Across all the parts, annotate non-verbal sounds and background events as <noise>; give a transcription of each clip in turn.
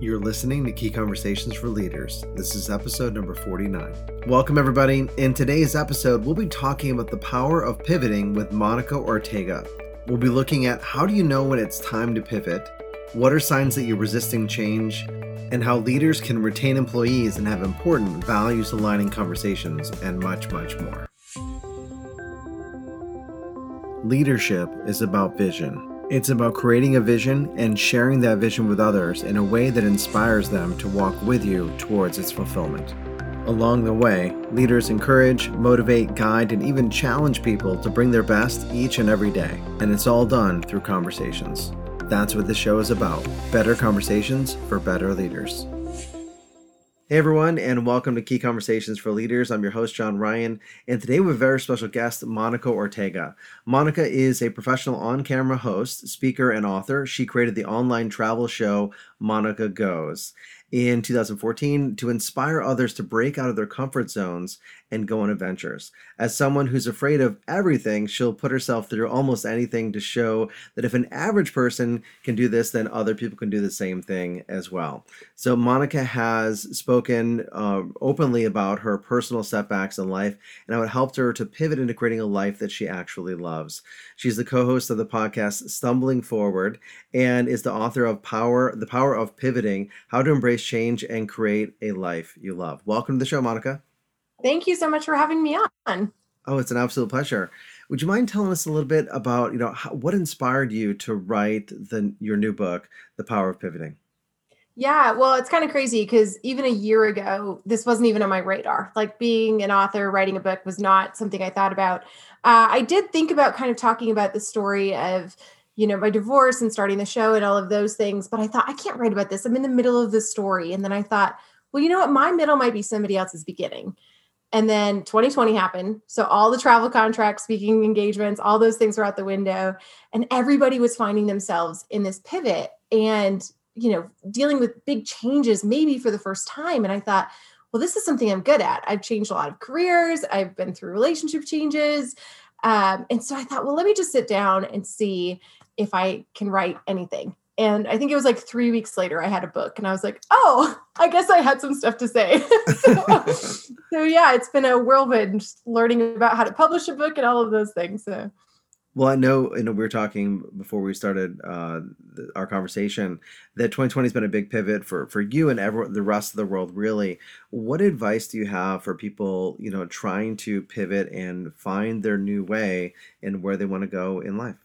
You're listening to Key Conversations for Leaders. This is episode number 49. Welcome, everybody. In today's episode, we'll be talking about the power of pivoting with Monica Ortega. We'll be looking at how do you know when it's time to pivot, what are signs that you're resisting change, and how leaders can retain employees and have important values aligning conversations, and much, much more. Leadership is about vision. It's about creating a vision and sharing that vision with others in a way that inspires them to walk with you towards its fulfillment. Along the way, leaders encourage, motivate, guide, and even challenge people to bring their best each and every day. And it's all done through conversations. That's what the show is about better conversations for better leaders. Hey everyone, and welcome to Key Conversations for Leaders. I'm your host, John Ryan, and today we have a very special guest, Monica Ortega. Monica is a professional on camera host, speaker, and author. She created the online travel show Monica Goes in 2014 to inspire others to break out of their comfort zones and go on adventures. As someone who's afraid of everything, she'll put herself through almost anything to show that if an average person can do this, then other people can do the same thing as well. So, Monica has spoken uh, openly about her personal setbacks in life and how it helped her to pivot into creating a life that she actually loves. She's the co host of the podcast Stumblin' Forward and is the author of Power, The Power of Pivoting How to Embrace Change and Create a Life You Love. Welcome to the show, Monica. Thank you so much for having me on. Oh, it's an absolute pleasure. Would you mind telling us a little bit about, you know, how, what inspired you to write the your new book, The Power of Pivoting? Yeah, well, it's kind of crazy because even a year ago, this wasn't even on my radar. Like being an author, writing a book was not something I thought about. Uh, I did think about kind of talking about the story of, you know, my divorce and starting the show and all of those things, but I thought I can't write about this. I'm in the middle of the story, and then I thought, well, you know what, my middle might be somebody else's beginning. And then 2020 happened. So all the travel contracts, speaking engagements, all those things were out the window. And everybody was finding themselves in this pivot and, you know, dealing with big changes maybe for the first time. And I thought, well, this is something I'm good at. I've changed a lot of careers, I've been through relationship changes. Um, and so I thought, well, let me just sit down and see if I can write anything. And I think it was like three weeks later, I had a book and I was like, oh, I guess I had some stuff to say. <laughs> so, so, yeah, it's been a whirlwind learning about how to publish a book and all of those things. So. Well, I know, you know, we were talking before we started uh, the, our conversation that 2020 has been a big pivot for for you and everyone, the rest of the world. Really, what advice do you have for people, you know, trying to pivot and find their new way and where they want to go in life?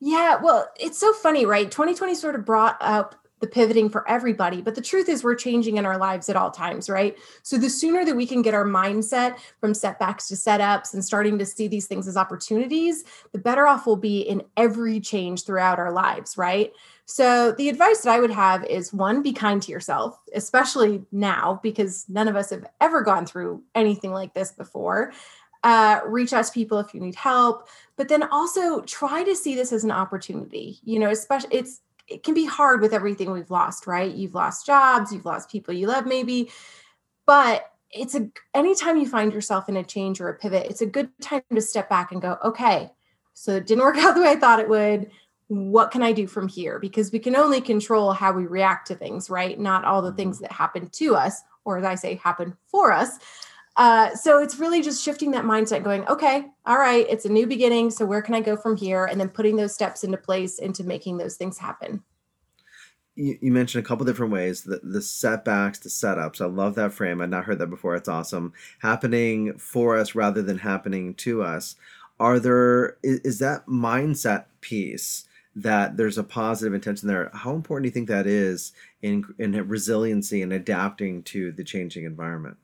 Yeah, well, it's so funny, right? 2020 sort of brought up the pivoting for everybody, but the truth is we're changing in our lives at all times, right? So the sooner that we can get our mindset from setbacks to setups and starting to see these things as opportunities, the better off we'll be in every change throughout our lives, right? So the advice that I would have is one, be kind to yourself, especially now because none of us have ever gone through anything like this before uh, reach out to people if you need help but then also try to see this as an opportunity you know especially it's it can be hard with everything we've lost right? You've lost jobs you've lost people you love maybe but it's a anytime you find yourself in a change or a pivot it's a good time to step back and go okay so it didn't work <laughs> out the way i thought it would. What can i do from here? Because we can only control how we react to things right? Not all the things mm-hmm. that happen to us or as i say happen for us uh, so it's really just shifting that mindset, going, okay, all right, it's a new beginning. So where can I go from here? And then putting those steps into place into making those things happen. You, you mentioned a couple different ways the, the setbacks, the setups. I love that frame. I'd not heard that before. It's awesome. Happening for us rather than happening to us. Are there, is, is that mindset piece? that there's a positive intention there. How important do you think that is in in resiliency and adapting to the changing environment?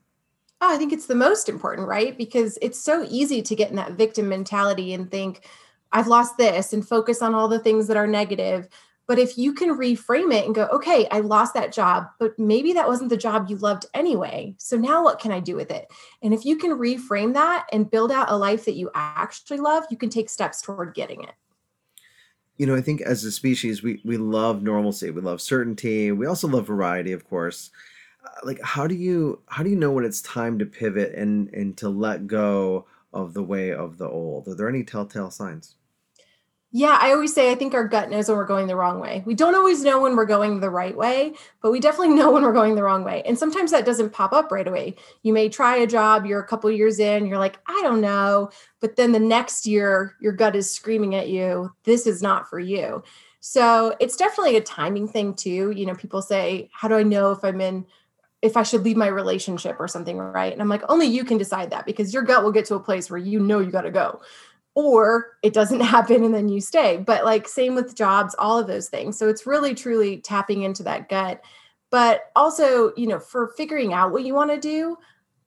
Oh, I think it's the most important, right? Because it's so easy to get in that victim mentality and think, I've lost this and focus on all the things that are negative. But if you can reframe it and go, okay, I lost that job, but maybe that wasn't the job you loved anyway. So now what can I do with it? And if you can reframe that and build out a life that you actually love, you can take steps toward getting it. You know, I think as a species, we, we love normalcy, we love certainty, we also love variety, of course like how do you how do you know when it's time to pivot and and to let go of the way of the old are there any telltale signs Yeah, I always say I think our gut knows when we're going the wrong way. We don't always know when we're going the right way, but we definitely <laughs> know when we're going the wrong way. And sometimes that doesn't pop up right away. You may try a job, you're a couple years in, you're like, I don't know. But then the next year, your gut is screaming at you, this is not for you. So it's definitely a timing thing too. You know, people say, How do I know if I'm in if I should leave my relationship or something, right? And I'm like, only you can decide that because your gut will get to a place where you know you got to go or it doesn't <laughs> happen and then you stay. But like same with jobs, all of those things. So it's really truly tapping into that gut. But also, you know, for figuring out what you want to do,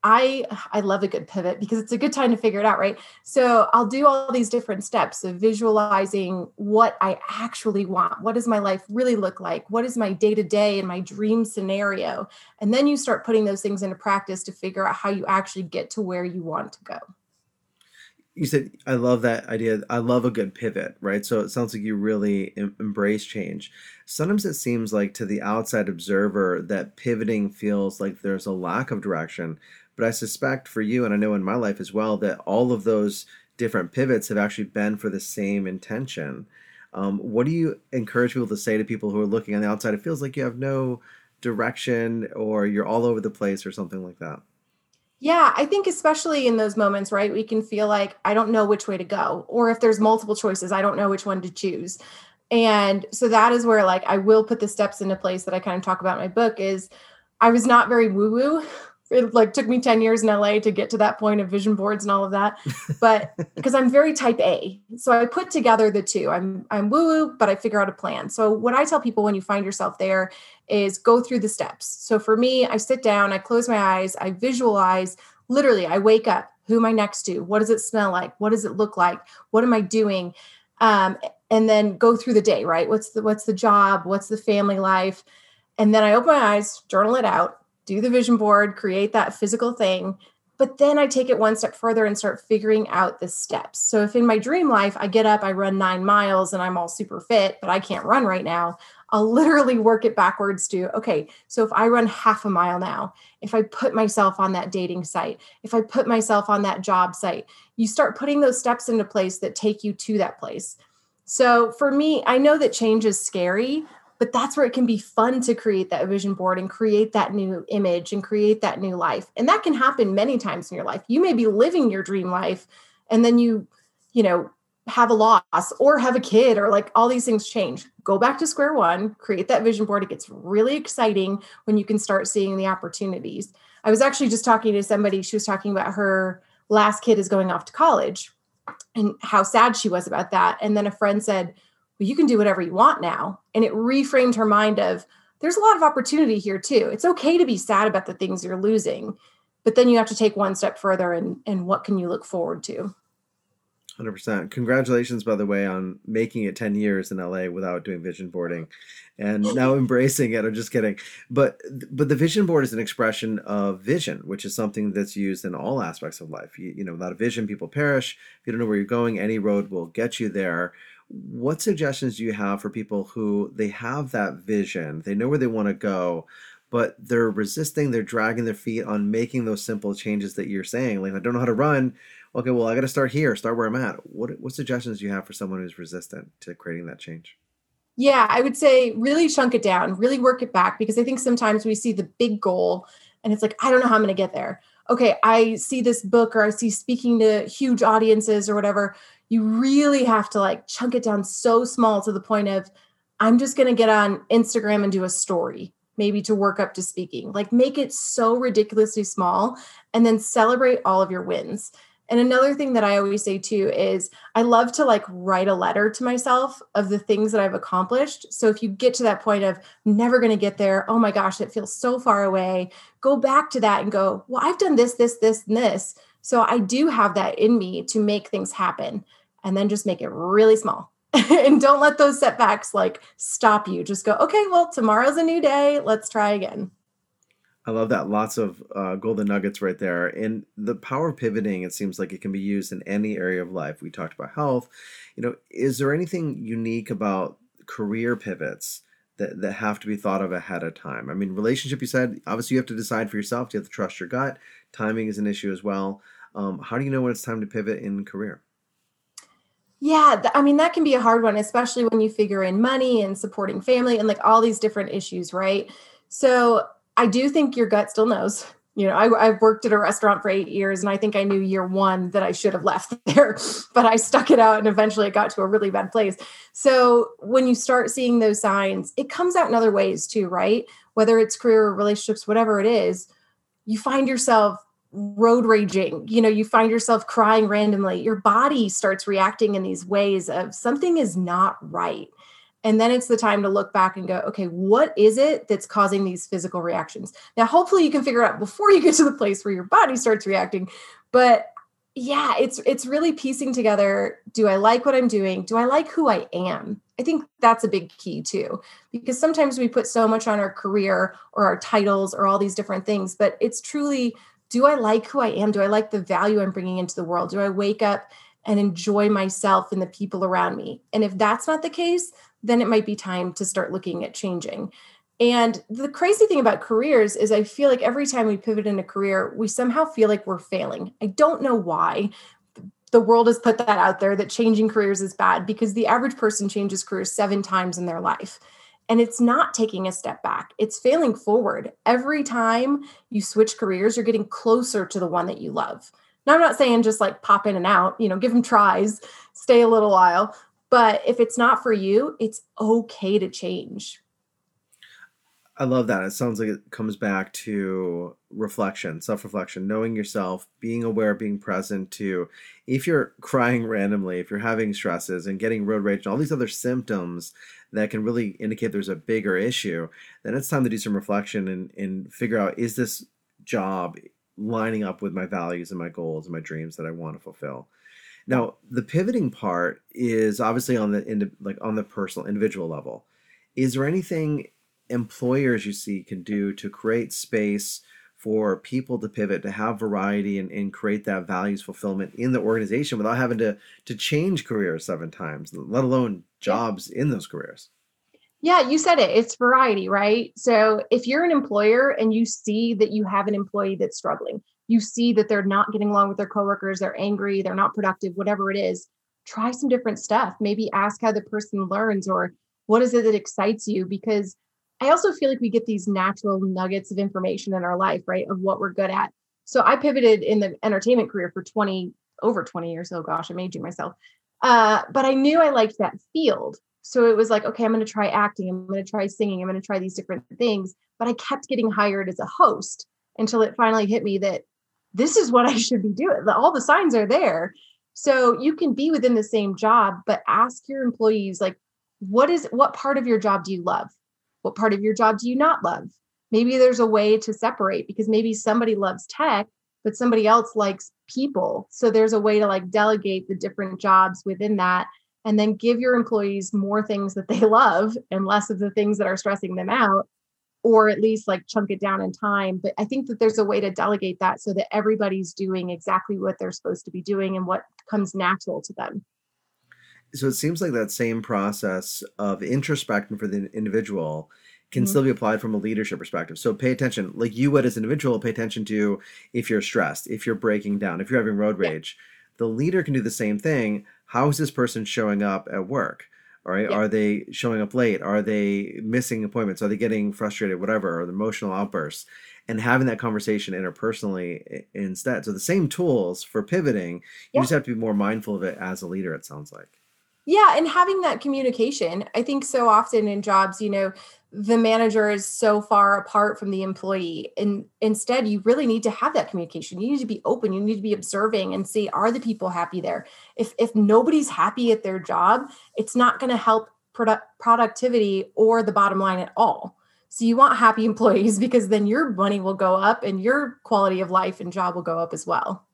I I love a good pivot because it's a good time to figure it out, right? So I'll do all these different steps of visualizing what I actually want. What does my life really look like? What is my day-to-day and my dream scenario? And then you start putting those things into practice to figure out how you actually get to where you want to go you said i love that idea. I love a good pivot right? So it sounds like you really em- embrace change. Sometimes it seems like to the outside observer that pivoting feels like there's a lack of direction but i suspect for you and i know in my life as well that all of those different pivots have actually been for the same intention. Um, what do you encourage people to say to people who are looking on the outside? It feels like you have no direction or you're all over the place or something like that yeah, I think especially in those moments, right? We can feel like I don't know which way to go, or if there's multiple choices, I don't know which one to choose. And so that is where like I will put the steps into place that I kind of talk about in my book is I was not very woo woo it like took me 10 years in LA to get to that point of vision boards and all of that. But <laughs> because I'm very type A. So I put together the two. I'm I'm woo-woo, but I figure out a plan. So what I tell people when you find yourself there is go through the steps. So for me, I sit down, I close my eyes, I visualize, literally, I wake up. Who am I next to? What does it smell like? What does it look like? What am I doing? Um, and then go through the day, right? What's the what's the job? What's the family life? And then I open my eyes, journal it out, do the vision board, create that physical thing. But then I take it one step further and start figuring out the steps. So if in my dream life, I get up, I run nine miles and I'm all super fit, but I can't run right now, I'll <laughs> literally work it backwards to okay, so if I run half a mile now, if I put myself on that dating site, if I put myself on that job site, you start putting those steps into place that take you to that place. So for me, I know that change is scary, but that's where it can be fun to create that vision board and create that new image and create that new life. And that can happen many times in your life. You may be living your dream life and then you you know have a loss or have a kid or like all these things change. Go back to square one create that vision board. It gets really exciting when you can start seeing the opportunities. I was actually just talking to somebody. She was talking about her last kid is going off to college and how sad she was about that. And then a friend said well, you can do whatever you want now. And it reframed her mind of there's a lot of opportunity here too. It's okay to be sad about the things you're losing, but then you have to take one step further and and what can you look forward to? 100%. Congratulations, by the way, on making it 10 years in LA without doing vision boarding and <laughs> now embracing it. I'm just kidding. But but the vision board is an expression of vision, which is something that's used in all aspects of life. You, you know, without a vision, people perish. If you don't know where you're going, any road will get you there what suggestions do you have for people who they have that vision they know where they want to go but they're resisting they're dragging their feet on making those simple changes that you're saying like i don't know how to run. Okay well i got to start here start where i'm at. What what suggestions do you have for someone who's resistant to creating that change? Yeah i would say really chunk it down really work it back because i think sometimes we see the big goal and it's like i don't know how i'm going to get there. Okay i see this book or i see speaking to huge audiences or whatever you really have to like chunk it down so small to the point of I'm just going to get on Instagram and do a story, maybe to work up to speaking. Like make it so ridiculously small and then celebrate all of your wins. And another thing that I always say too is I love to like write a letter to myself of the things that I've accomplished. So if you get to that point of never going to get there, oh my gosh, it feels so far away, go back to that and go, well, I've done this, this, this, and this. So I do have that in me to make things happen and then just make it really small. <laughs> and don't let those setbacks like stop you. Just go, okay, well, tomorrow's a new day. Let's try again. I love that. Lots of uh, golden nuggets right there. And the power of pivoting, it seems like it can be used in any area of life. We talked about health. You know, is there anything unique about career pivots that, that have to be thought of ahead of time? I mean, relationship, you said, obviously you have to decide for yourself. You have to trust your gut. Timing is an issue as well. Um, how do you know when it's time to pivot in career? Yeah, th- I mean that can be a hard one, especially when you figure in money and supporting family and like all these different issues, right? So I do think your gut still knows. You know, I, have worked at a restaurant for eight years, and I think I knew year one that I should have left <laughs> there, but I stuck it out, and eventually it got to a really bad place. So when you start seeing those signs, it comes out in other ways too, right? Whether it's career or relationships, whatever it is, you find yourself road raging you know you find yourself crying randomly your body starts reacting in these ways of something is not right and then it's the time to look back and go okay what is it that's causing these physical reactions now hopefully you can figure it out before you get to the place where your body starts reacting but yeah it's it's really piecing together do i like what i'm doing do i like who i am i think that's a big key too because sometimes we put so much on our career or our titles or all these different things but it's truly do I like who I am? Do I like the value I'm bringing into the world? Do I wake up and enjoy myself and the people around me? And if that's not the case, then it might be time to start looking at changing. And the crazy thing about careers is I feel like every time we pivot in a career, we somehow feel like we're failing. I don't know why. The world has put that out there that changing careers is bad because the average person changes careers seven times in their life. And it's not taking a step back, it's failing forward. Every time you switch careers, you're getting closer to the one that you love. Now, I'm not saying just like pop in and out, you know, give them tries, stay a little while. But if it's not for you, it's okay to change. I love that. It sounds like it comes back to reflection, self reflection, knowing yourself, being aware, being present to if you're crying randomly, if you're having stresses and getting road rage and all these other symptoms that can really indicate there's a bigger issue, then it's time to do some reflection and, and figure out is this job lining up with my values and my goals and my dreams that I want to fulfill. Now, the pivoting part is obviously on the like on the personal individual level. Is there anything employers you see can do to create space for people to pivot to have variety and, and create that values fulfillment in the organization without having to to change careers seven times let alone jobs in those careers? Yeah you said it. It's variety right? So if you're an employer and you see that you have an employee that's struggling you see that they're not getting along with their coworkers they're angry they're not productive whatever it is try some different stuff maybe ask how the person learns or what is it that excites you because I also feel like we get these natural nuggets of information in our life, right? Of what we're good at. So I pivoted in the entertainment career for 20, over 20 years. Oh gosh, I'm aging myself. Uh, but I knew I liked that field. So it was like, okay, I'm going to try acting. I'm going to try singing. I'm going to try these different things. But I kept getting hired as a host until it finally hit me that this is what I should be doing. All the signs are there. So you can be within the same job, but ask your employees, like, what is what part of your job do you love? What part of your job do you not love? Maybe there's a way to separate because maybe somebody loves tech, but somebody else likes people. So there's a way to like delegate the different jobs within that and then give your employees more things that they <laughs> love and less of the things that are stressing them out or at least like chunk it down in time but i think that there's a way to delegate that so that everybody's doing exactly what they're supposed to be doing and what comes natural to them so it seems like that same process of introspection for the individual can mm-hmm. still be applied from a leadership perspective. So pay attention, like you would as an individual, pay attention to if you're stressed, if you're breaking down, if you're having road rage. Yeah. The leader can do the same thing. How is this person showing up at work? All right. Yeah. Are they showing up late? Are they missing appointments? Are they getting frustrated? Whatever, or the emotional outbursts, and having that conversation interpersonally instead. So the same tools for pivoting. You just have to be more mindful of it as a leader. It sounds like. Yeah, and having that communication. I think so often in jobs, you know, the manager is so far apart from the employee and instead you really need to have that communication. You need to be open. You need to be observing and see are the people happy there? If if nobody's happy at their job it's not going to help product productivity or the bottom line at all. So you want happy <laughs> employees because then your money will go up and your quality of life and job will go up as well.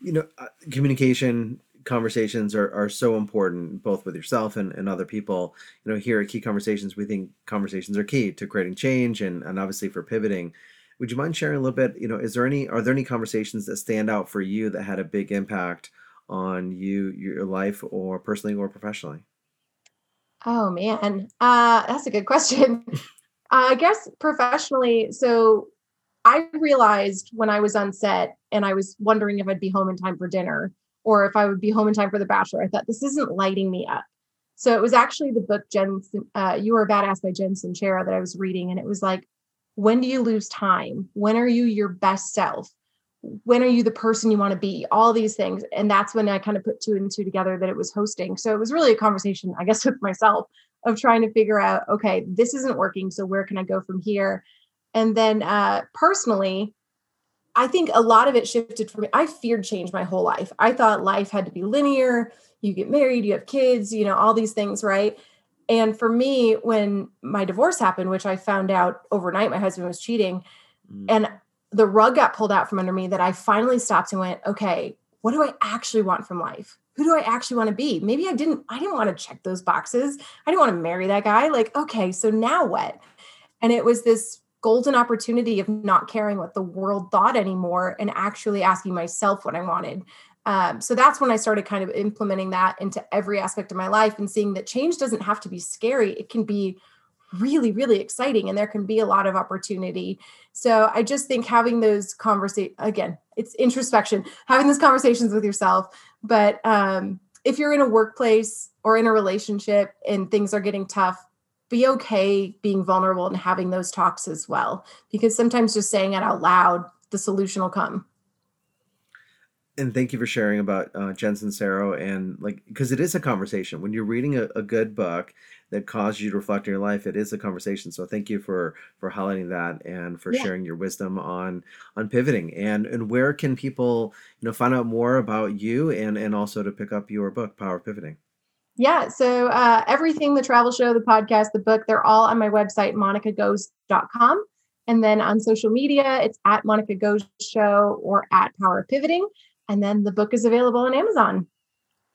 You know uh, communication conversations are, are so important both with yourself and, and other people. You know here at key conversations we think conversations are key to creating change and, and obviously for pivoting. Would you mind sharing a little bit you know is there any are there any conversations that stand out for you that had a big impact on you your life or personally or professionally? Oh man. Uh, that's a good question. I guess professionally so i realized when i was on set and i was wondering if i'd be home in time for dinner or if I would be home in time for The Bachelor. I thought this isn't lighting me up. So it was actually the book Jen, uh, You Are a Badass by Jen Sincero that I was reading. And it was like, when do you lose time? When are you your best self? When are you the person you want to be? All these things. And that's when I kind of put two and two together that it was hosting. So it was really a conversation, I guess, <laughs> with myself of trying to figure out, okay, this isn't working. So where can I go from here? And then uh, personally, I think a lot of it shifted for me. I feared change my whole life. I thought life had to be linear. You get married, you have kids, you know, all these things, right? And for me, when my divorce happened, which I found out overnight my husband was cheating, mm. and the rug got pulled out from under me, that I finally stopped and went, okay, what do I actually want from life? Who do I actually want to be? Maybe I didn't, I didn't want to check those boxes. I didn't want to marry that guy. Like, okay, so now what? And it was this golden opportunity of not caring what the world thought anymore and actually asking myself what I wanted. Um, so that's when I started kind of implementing that into every aspect of my life and seeing that change doesn't have to be scary. It can be really, really exciting and there can be a lot of opportunity. So I just think having those conversations, again, it's introspection, having those conversations with yourself. But um, if you're in a workplace or in a relationship and things are getting tough, be okay being vulnerable and having those talks as well. Because sometimes just saying it out loud, the solution will come and thank you for sharing about uh, Jen Sincero and like because it is a conversation when you're reading a, a, good book that causes you to reflect on your life. It is a conversation. So thank you for for highlighting that and for yeah. sharing your wisdom on on pivoting and and where can people you know find out more about you and and also to pick up your book Power of Pivoting. Yeah, so uh, everything the travel show, the podcast, the book, they're all on my website, monicagoes.com. And then on social media, it's at Monica Goes Show or at Power of Pivoting. And then the book is available on Amazon.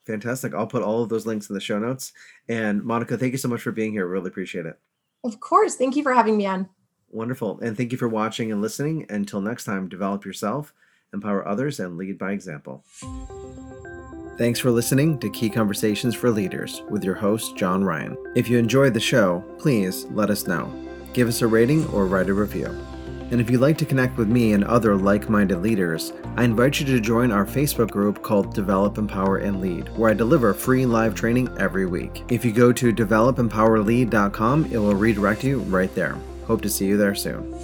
Fantastic. I'll put all of those links in the show notes. And Monica, thank you so much for being here. Really appreciate it. Of course. Thank you for having me on. Wonderful. And thank you for watching and listening. Until next time, develop yourself, empower others, and lead by example. Thanks for listening to Key Conversations for Leaders with your host, John Ryan. If you enjoyed the show, please let us know. Give us a rating or write a review. And if you'd like to connect with me and other like minded leaders, I invite you to join our Facebook group called Develop, Empower, and Lead, where I deliver free live training every week. If you go to developempowerlead.com, it will redirect you right there. Hope to see you there soon.